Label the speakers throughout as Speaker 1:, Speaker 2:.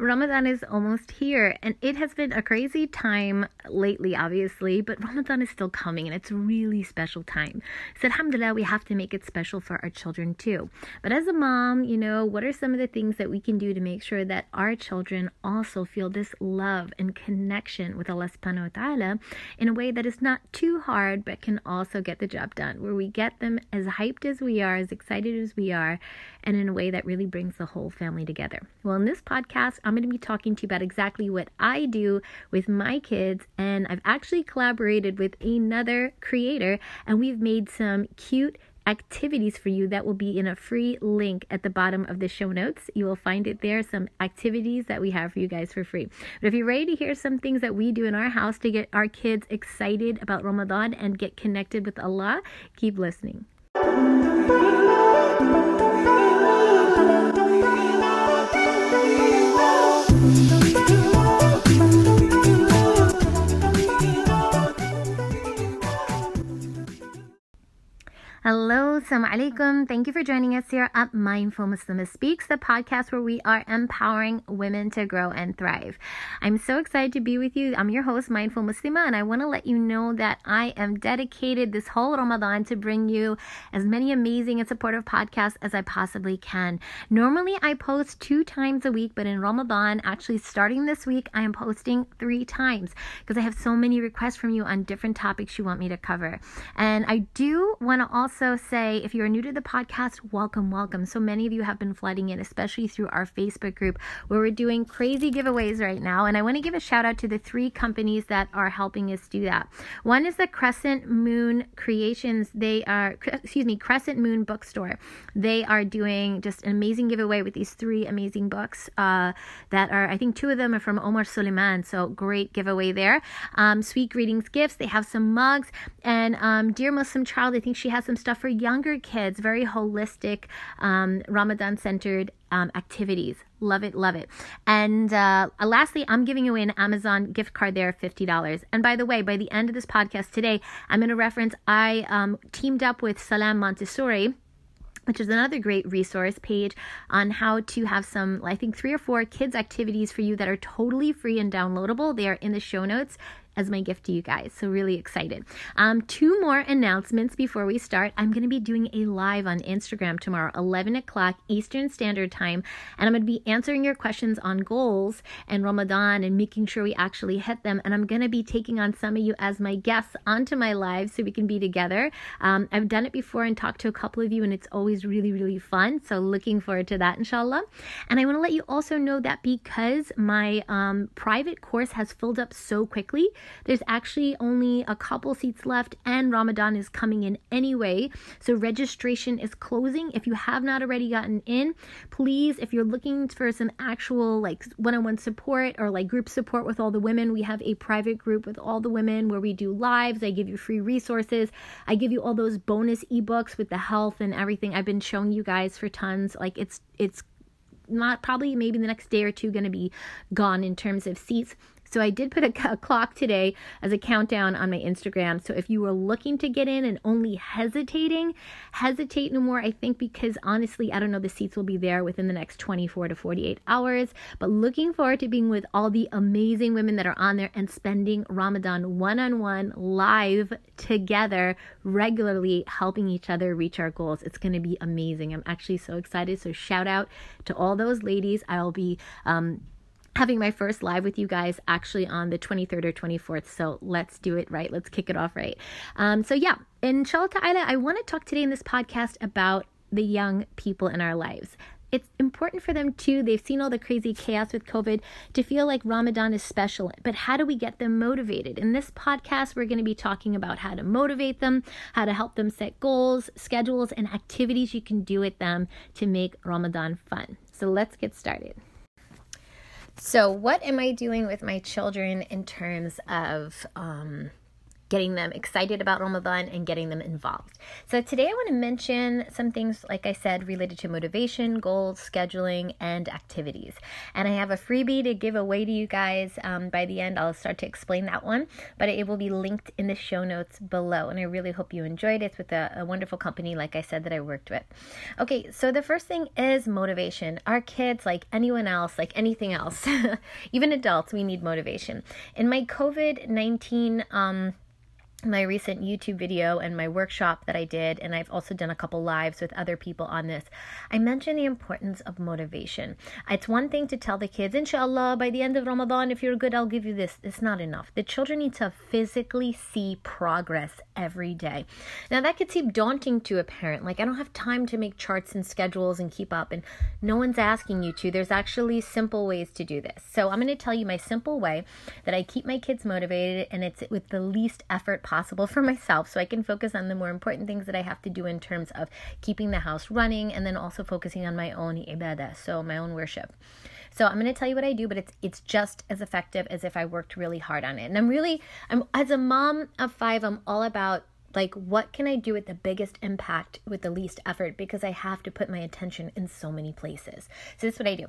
Speaker 1: Ramadan is almost here, and it has been a crazy time lately, obviously, but Ramadan is still coming, and it's a really special time. So, alhamdulillah, we have to make it special for our children too. But as a mom, you know, what are some of the things that we can do to make sure that our children also feel this love and connection with Allah subhanahu wa ta'ala in a way that is not too hard, but can also get the job done, where we get them as hyped as we are, as excited as we are, and in a way that really brings the whole family together. Well, in this podcast, I'm going to be talking to you about exactly what I do with my kids, and I've actually collaborated with another creator, and we've made some cute activities for you that will be in a free link at the bottom of the show notes. You will find it there, some activities that we have for you guys for free. But if you're ready to hear some things that we do in our house to get our kids excited about Ramadan and get connected with Allah, keep listening. Hello, Assalamu alaikum. Thank you for joining us here at Mindful Muslimah Speaks, the podcast where we are empowering women to grow and thrive. I'm so excited to be with you. I'm your host, Mindful Muslimah, and I want to let you know that I am dedicated this whole Ramadan to bring you as many amazing and supportive podcasts as I possibly can. Normally, I post two times a week, but in Ramadan, actually starting this week, I am posting three times because I have so many requests from you on different topics you want me to cover. And I do want to also also if you're new to the podcast, welcome, welcome. So many of you have been flooding in, especially through our Facebook group where we're doing crazy giveaways right now. And I want to give a shout out to the three companies that are helping us do that. One is the Crescent Moon Creations. They are, excuse me, Crescent Moon Bookstore. They are doing just an amazing giveaway with these three amazing books uh, that are, I think two of them are from Omar Suleiman. So great giveaway there. Um, Sweet Greetings Gifts. They have some mugs. And um, Dear Muslim Child, I think she has some stuff for younger kids, very holistic, um, Ramadan centered um, activities. Love it, love it. And uh, lastly, I'm giving away an Amazon gift card there of $50. And by the way, by the end of this podcast today, I'm going to reference I um, teamed up with Salam Montessori which is another great resource page on how to have some, I think, three or four kids' activities for you that are totally free and downloadable. They are in the show notes as my gift to you guys. So, really excited. Um, two more announcements before we start. I'm going to be doing a live on Instagram tomorrow, 11 o'clock Eastern Standard Time. And I'm going to be answering your questions on goals and Ramadan and making sure we actually hit them. And I'm going to be taking on some of you as my guests onto my live so we can be together. Um, I've done it before and talked to a couple of you, and it's always really, really fun. So, looking forward to that, inshallah. And I want to let you also know that because my um, private course has filled up so quickly, there's actually only a couple seats left, and Ramadan is coming in anyway. So registration is closing. If you have not already gotten in, please, if you're looking for some actual like one on one support or like group support with all the women, we have a private group with all the women where we do lives. I give you free resources. I give you all those bonus ebooks with the health and everything I've been showing you guys for tons. Like it's, it's, not probably maybe the next day or two going to be gone in terms of seats so I did put a, a, clock today as a countdown on my Instagram. So if you were looking to get in and only hesitating, hesitate no more. I think because honestly, I don't know, the seats will be there within the next 24 to 48 hours. But looking forward to being with all the amazing women that are on there and spending Ramadan one on one live together regularly, helping each other reach our goals. It's going to be amazing. I'm actually so excited. So shout out to all those ladies. I'll be um, having my first live with you guys actually on the 23rd or 24th. So let's do it right. Let's kick it off right. Um, so, yeah, inshallah ta'ala, I want to talk today in this podcast about the young people in our lives. It's important for them too. They've seen all the crazy chaos with COVID to feel like Ramadan is special. But how do we get them motivated? In this podcast, we're going to be talking about how to motivate them, how to help them set goals, schedules, and activities you can do with them to make Ramadan fun. So let's get started. So, what am I doing with my children in terms of um, getting them excited about Ramadan and getting them involved. So, today I want to mention some things, like I said, related to motivation, goals, scheduling, and activities. And I have a freebie to give away to you guys um, by the end. I'll start to explain that one, but it will be linked in the show notes below. And I really hope you enjoyed it. It's with a, a wonderful company, like I said, that I worked with. Okay, so the first thing is motivation. Our kids, like anyone else, like anything else, even adults, we need motivation. In my COVID 19, um, my recent YouTube video and my workshop that I did, and I've also done a couple lives with other people on this, I mentioned the importance of motivation. It's one thing to tell the kids, inshallah, by the end of Ramadan, if you're good, I'll give you this. It's not enough. The children need to physically see progress every day. Now, that could seem daunting to a parent. Like, I don't have time to make charts and schedules and keep up, and no one's asking you to. There's actually simple ways to do this. So, I'm going to tell you my simple way that I keep my kids motivated, and it's with the least effort possible for myself so I can focus on the more important things that I have to do in terms of keeping the house running and then also focusing on my own ibadah, so my own worship. So I'm going to tell you what I do, but it's it's just as effective as if I worked really hard on it. And I'm really I'm as a mom of 5, I'm all about like what can I do with the biggest impact with the least effort because I have to put my attention in so many places. So this is what I do.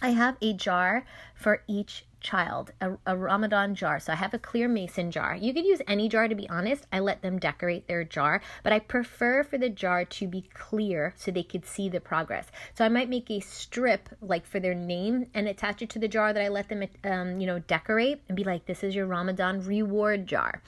Speaker 1: I have a jar for each child, a, a, Ramadan jar. So I have a clear mason jar. You could use any jar to be honest. I let them decorate their jar, but I prefer for the jar to be clear so they could see the progress. So I might make a strip like for their name and attach it to the jar that I let them, um, you know, decorate and be like, this is your Ramadan reward jar.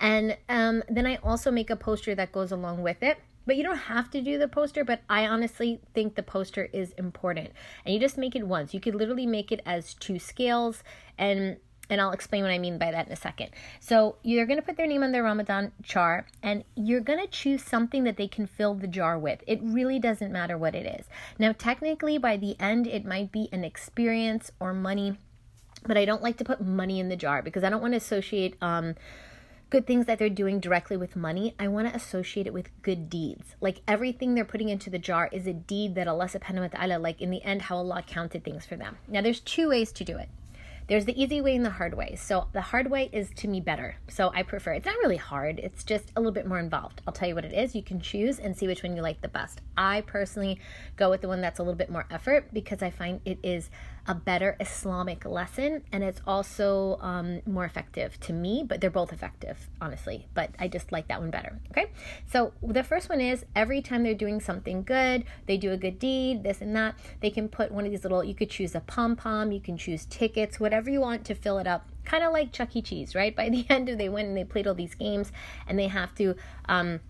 Speaker 1: And um, then I also make a poster that goes along with it but you don't have to do the poster, but I honestly think the poster is important. And you just make it once. You could literally make it as two scales and and I'll explain what I mean by that in a second. So you're going to put their name on their Ramadan jar and you're going to choose something that they can fill the jar with. It really doesn't matter what it is. Now, technically, by the end, it might be an experience or money, but I don't like to put money in the jar because I don't want to associate um, good things that they're doing directly with money, I want to associate it with good deeds. Like everything they're putting into the jar is a deed that Allah subhanahu wa ta'ala, like in the end, how Allah counted things for them. Now, there's two ways to do it. There's the easy way and the hard way. So the hard way is to me better. So I prefer it's not really hard, it's just a little bit more involved. I'll tell you what it is. You can choose and see which one you like the best. I personally go with the one that's a little bit more effort because I find it is a better Islamic lesson and it's also um, more effective to me, but they're both effective, honestly. But I just like that one better. Okay. So the first one is every time they're doing something good, they do a good deed, this and that, they can put one of these little, you could choose a pom pom, you can choose tickets, whatever you want to fill it up kind of like Chuck E. Cheese, right? By the end of they went and they played all these games and they have to um,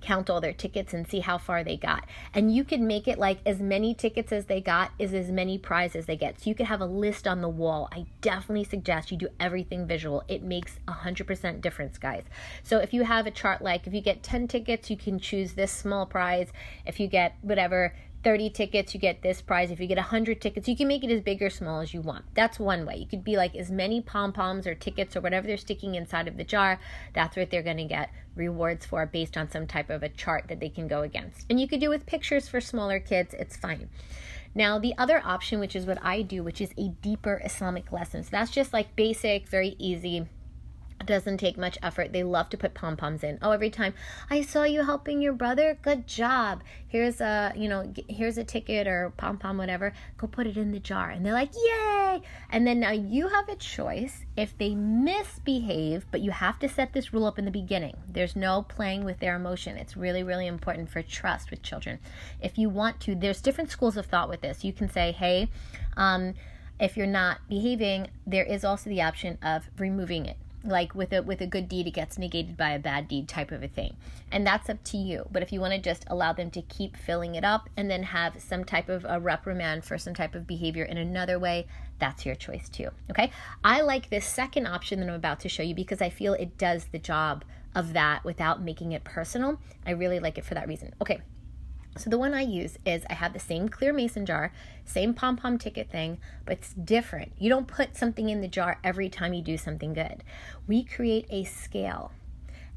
Speaker 1: count all their tickets and see how far they got. And you could make it like as many tickets as they got is as many prizes they get. So you could have a list on the wall. I definitely suggest you do everything visual. It makes a 100% difference, guys. So if you have a chart like if you get 10 tickets, you can choose this small prize. If you get whatever 30 tickets, you get this prize. If you get 100 tickets, you can make it as big or small as you want. That's one way. You could be like as many pom poms or tickets or whatever they're sticking inside of the jar. That's what they're going to get rewards for based on some type of a chart that they can go against. And you could do with pictures for smaller kids, it's fine. Now, the other option, which is what I do, which is a deeper Islamic lesson. So that's just like basic, very easy doesn't take much effort. They love to put pom poms in. Oh, every time I saw you helping your brother, good job. Here's a, you know, here's a ticket or pom pom, whatever. Go put it in the jar. And they're like, yay. And then now you have a choice. If they misbehave, but you have to set this rule up in the beginning, there's no playing with their emotion. It's really, really important for trust with children. If you want to, there's different schools of thought with this. You can say, hey, um, if you're not behaving, there is also the option of removing it like with a with a good deed it gets negated by a bad deed type of a thing. And that's up to you. But if you want to just allow them to keep filling it up and then have some type of a reprimand for some type of behavior in another way that's your choice too okay? I like this second option that i'm about to show you because i feel it does the job of that without making it personal. I really like it for that reason. Okay so the one I use is I have the same clear mason jar, same pom pom ticket thing, but it's different. You don't put something in the jar every time you do something good. We create a scale.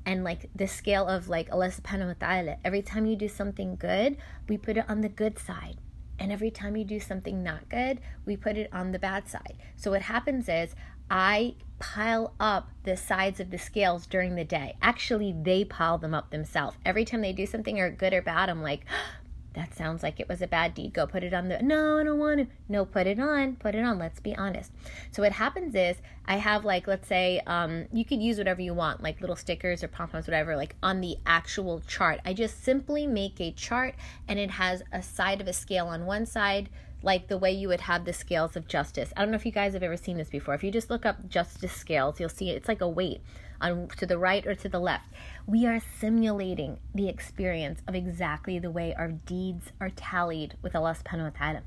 Speaker 1: And like the scale of like Allah subhanahu wa ta'ala, every time you do something good, we put it on the good side. And every time you do something not good, we put it on the bad side. So what happens is I pile up the sides of the scales during the day. Actually, they pile them up themselves. Every time they do something or good or bad, I'm like, that sounds like it was a bad deed. Go put it on the. No, I don't want to. No, put it on. Put it on. Let's be honest. So what happens is I have like let's say um, you could use whatever you want, like little stickers or pom poms, whatever, like on the actual chart. I just simply make a chart and it has a side of a scale on one side, like the way you would have the scales of justice. I don't know if you guys have ever seen this before. If you just look up justice scales, you'll see it's like a weight on to the right or to the left. We are simulating the experience of exactly the way our deeds are tallied with Allah subhanahu wa ta'ala.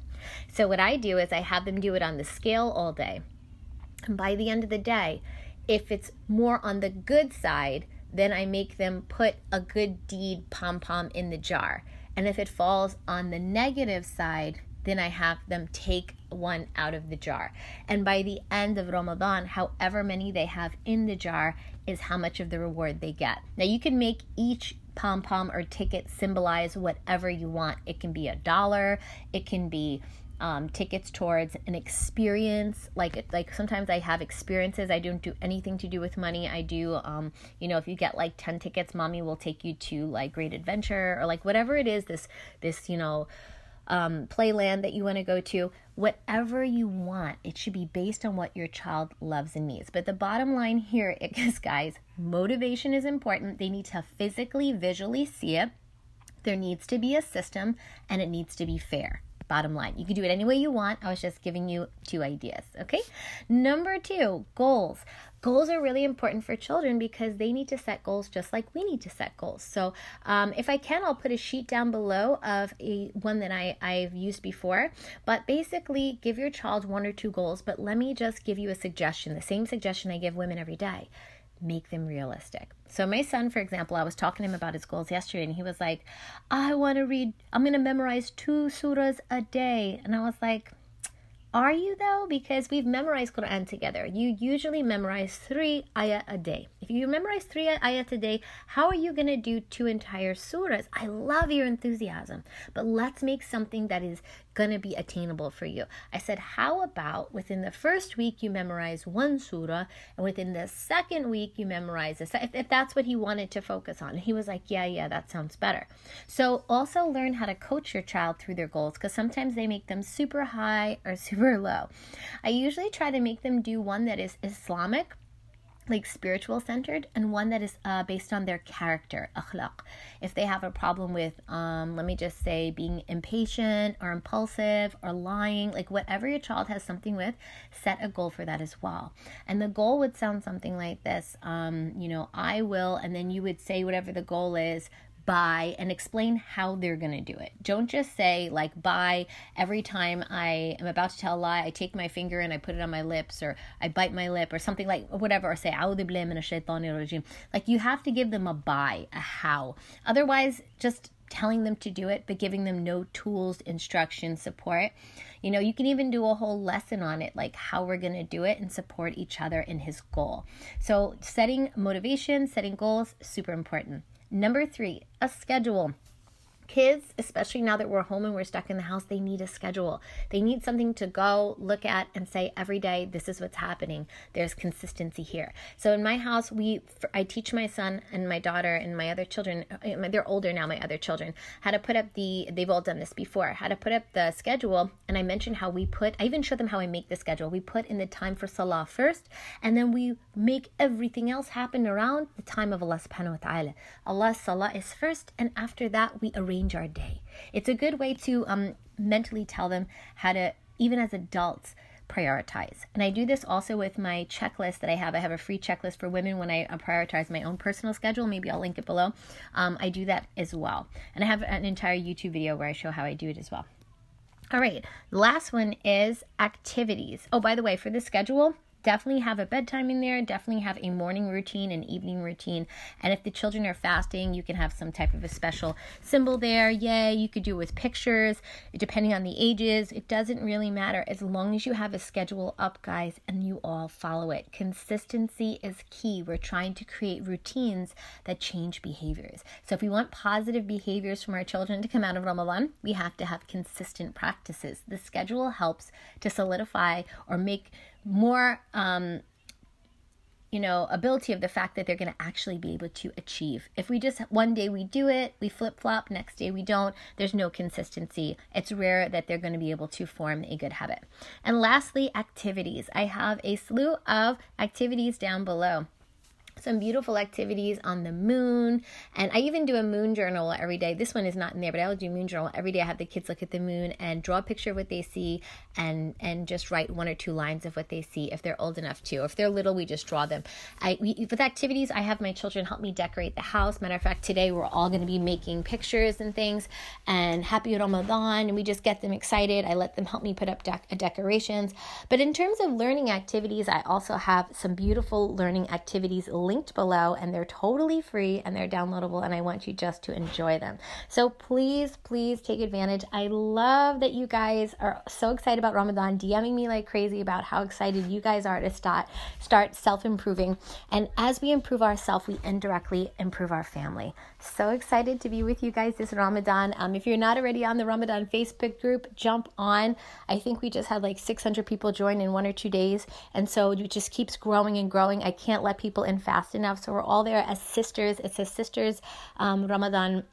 Speaker 1: So what I do is I have them do it on the scale all day. And by the end of the day, if it's more on the good side, then I make them put a good deed pom pom in the jar. And if it falls on the negative side, then I have them take one out of the jar. And by the end of Ramadan, however many they have in the jar is how much of the reward they get. Now, you can make each pom pom or ticket symbolize whatever you want. It can be a dollar, it can be um, tickets towards an experience like like sometimes i have experiences i don't do anything to do with money i do um, you know if you get like 10 tickets mommy will take you to like great adventure or like whatever it is this this you know um, playland that you want to go to, whatever you want. It should be based on what your child loves and needs. But the bottom line here is, guys, motivation is important. They need to physically, visually see it. There needs to be a system and it needs to be fair. Bottom line, you can do it any way you want. I was just giving you two ideas, okay? Number two, goals. Goals are really important for children because they need to set goals just like we need to set goals. So, um, if I can, I'll put a sheet down below of a one that I, I've used before. But basically, give your child one or two goals. But let me just give you a suggestion the same suggestion I give women every day make them realistic. So my son, for example, I was talking to him about his goals yesterday and he was like, I want to read, I'm going to memorize two surahs a day. And I was like, are you though? Because we've memorized Quran together. You usually memorize three ayat a day. If you memorize three ayat a day, how are you going to do two entire surahs? I love your enthusiasm, but let's make something that is going to be attainable for you. I said, how about within the first week you memorize one surah, and within the second week you memorize a if, if that's what he wanted to focus on. He was like, yeah, yeah, that sounds better. So also learn how to coach your child through their goals because sometimes they make them super high or super low. I usually try to make them do one that is Islamic like spiritual centered and one that is uh, based on their character akhlaq if they have a problem with um, let me just say being impatient or impulsive or lying like whatever your child has something with set a goal for that as well and the goal would sound something like this um, you know i will and then you would say whatever the goal is by and explain how they're going to do it. Don't just say, like, buy every time I am about to tell a lie, I take my finger and I put it on my lips, or I bite my lip, or something like whatever, or say, like, you have to give them a buy, a how. Otherwise, just telling them to do it, but giving them no tools, instruction, support. You know, you can even do a whole lesson on it, like how we're going to do it and support each other in his goal. So, setting motivation, setting goals, super important. Number three, a schedule. Kids, especially now that we're home and we're stuck in the house, they need a schedule. They need something to go look at and say every day, this is what's happening. There's consistency here. So in my house, we I teach my son and my daughter and my other children, uh, they're older now, my other children, how to put up the, they've all done this before, how to put up the schedule. And I mentioned how we put, I even show them how I make the schedule. We put in the time for Salah first, and then we make everything else happen around the time of Allah subhanahu wa ta'ala. Allah's Salah is first, and after that, we arrange arrange our day. It's a good way to um, mentally tell them how to, even as adults, prioritize. And I do this also with my checklist that I have. I have a free checklist for women when I prioritize my own personal schedule. Maybe I'll link it below. Um, I do that as well. And I have an entire YouTube video where I show how I do it as well. All right, last one is activities. Oh, by the way, for the schedule, definitely have a bedtime in there, definitely have a morning routine and evening routine. And if the children are fasting, you can have some type of a special symbol there. Yay, you could do it with pictures, depending on the ages. It doesn't really matter as long as you have a schedule up, guys, and you all follow it. Consistency is key. We're trying to create routines that change behaviors. So if we want positive behaviors from our children to come out of Ramadan, we have to have consistent practices. The schedule helps to solidify or make more um, you know, ability of the fact that they're going to actually be able to achieve. If we just one day we do it, we flip flop, next day we don't, there's no consistency. It's rare that they're going to be able to form a good habit. And lastly, activities. I have a slew of activities down below some beautiful activities on the moon. And I even do a moon journal every day. This one is not in there, but I'll do moon journal every day. I have the kids look at the moon and draw a picture of what they see and and just write one or two lines of what they see if they're old enough to. If they're little, we just draw them. I we, with activities, I have my children help me decorate the house. Matter of fact, today we're all going to be making pictures and things and happy Ramadan and we just get them excited. I let them help me put up dec- decorations. But in terms of learning activities, I also have some beautiful learning activities linked below and they're totally free and they're downloadable and I want you just to enjoy them. So please, please take advantage. I love that you guys are so excited about Ramadan, DMing me like crazy about how excited you guys are to start start self-improving. And as we improve ourselves, we indirectly improve our family. So excited to be with you guys this Ramadan. Um, if you're not already on the Ramadan Facebook group, jump on. I think we just had like 600 people join in one or two days. And so it just keeps growing and growing. I can't let people in fast enough. So we're all there as sisters. It's a sisters um, Ramadan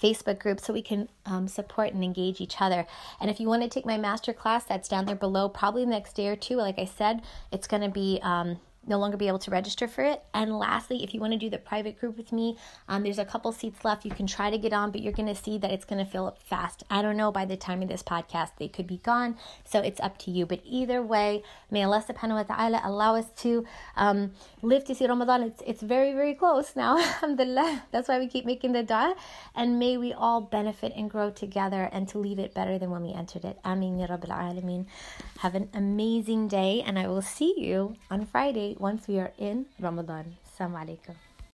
Speaker 1: Facebook group so we can um, support and engage each other. And if you want to take my master class, that's down there below, probably the next day or two. Like I said, it's going to be. Um, no longer be able to register for it. And lastly, if you want to do the private group with me, um, there's a couple seats left. You can try to get on, but you're going to see that it's going to fill up fast. I don't know by the time of this podcast, they could be gone. So it's up to you. But either way, may Allah subhanahu wa ta'ala allow us to um, live to see Ramadan. It's, it's very, very close now. Alhamdulillah. That's why we keep making the dua. And may we all benefit and grow together and to leave it better than when we entered it. Ameen ya Rabbil Alameen. Have an amazing day, and I will see you on Friday once we are in Ramadan. Assalamu alaikum.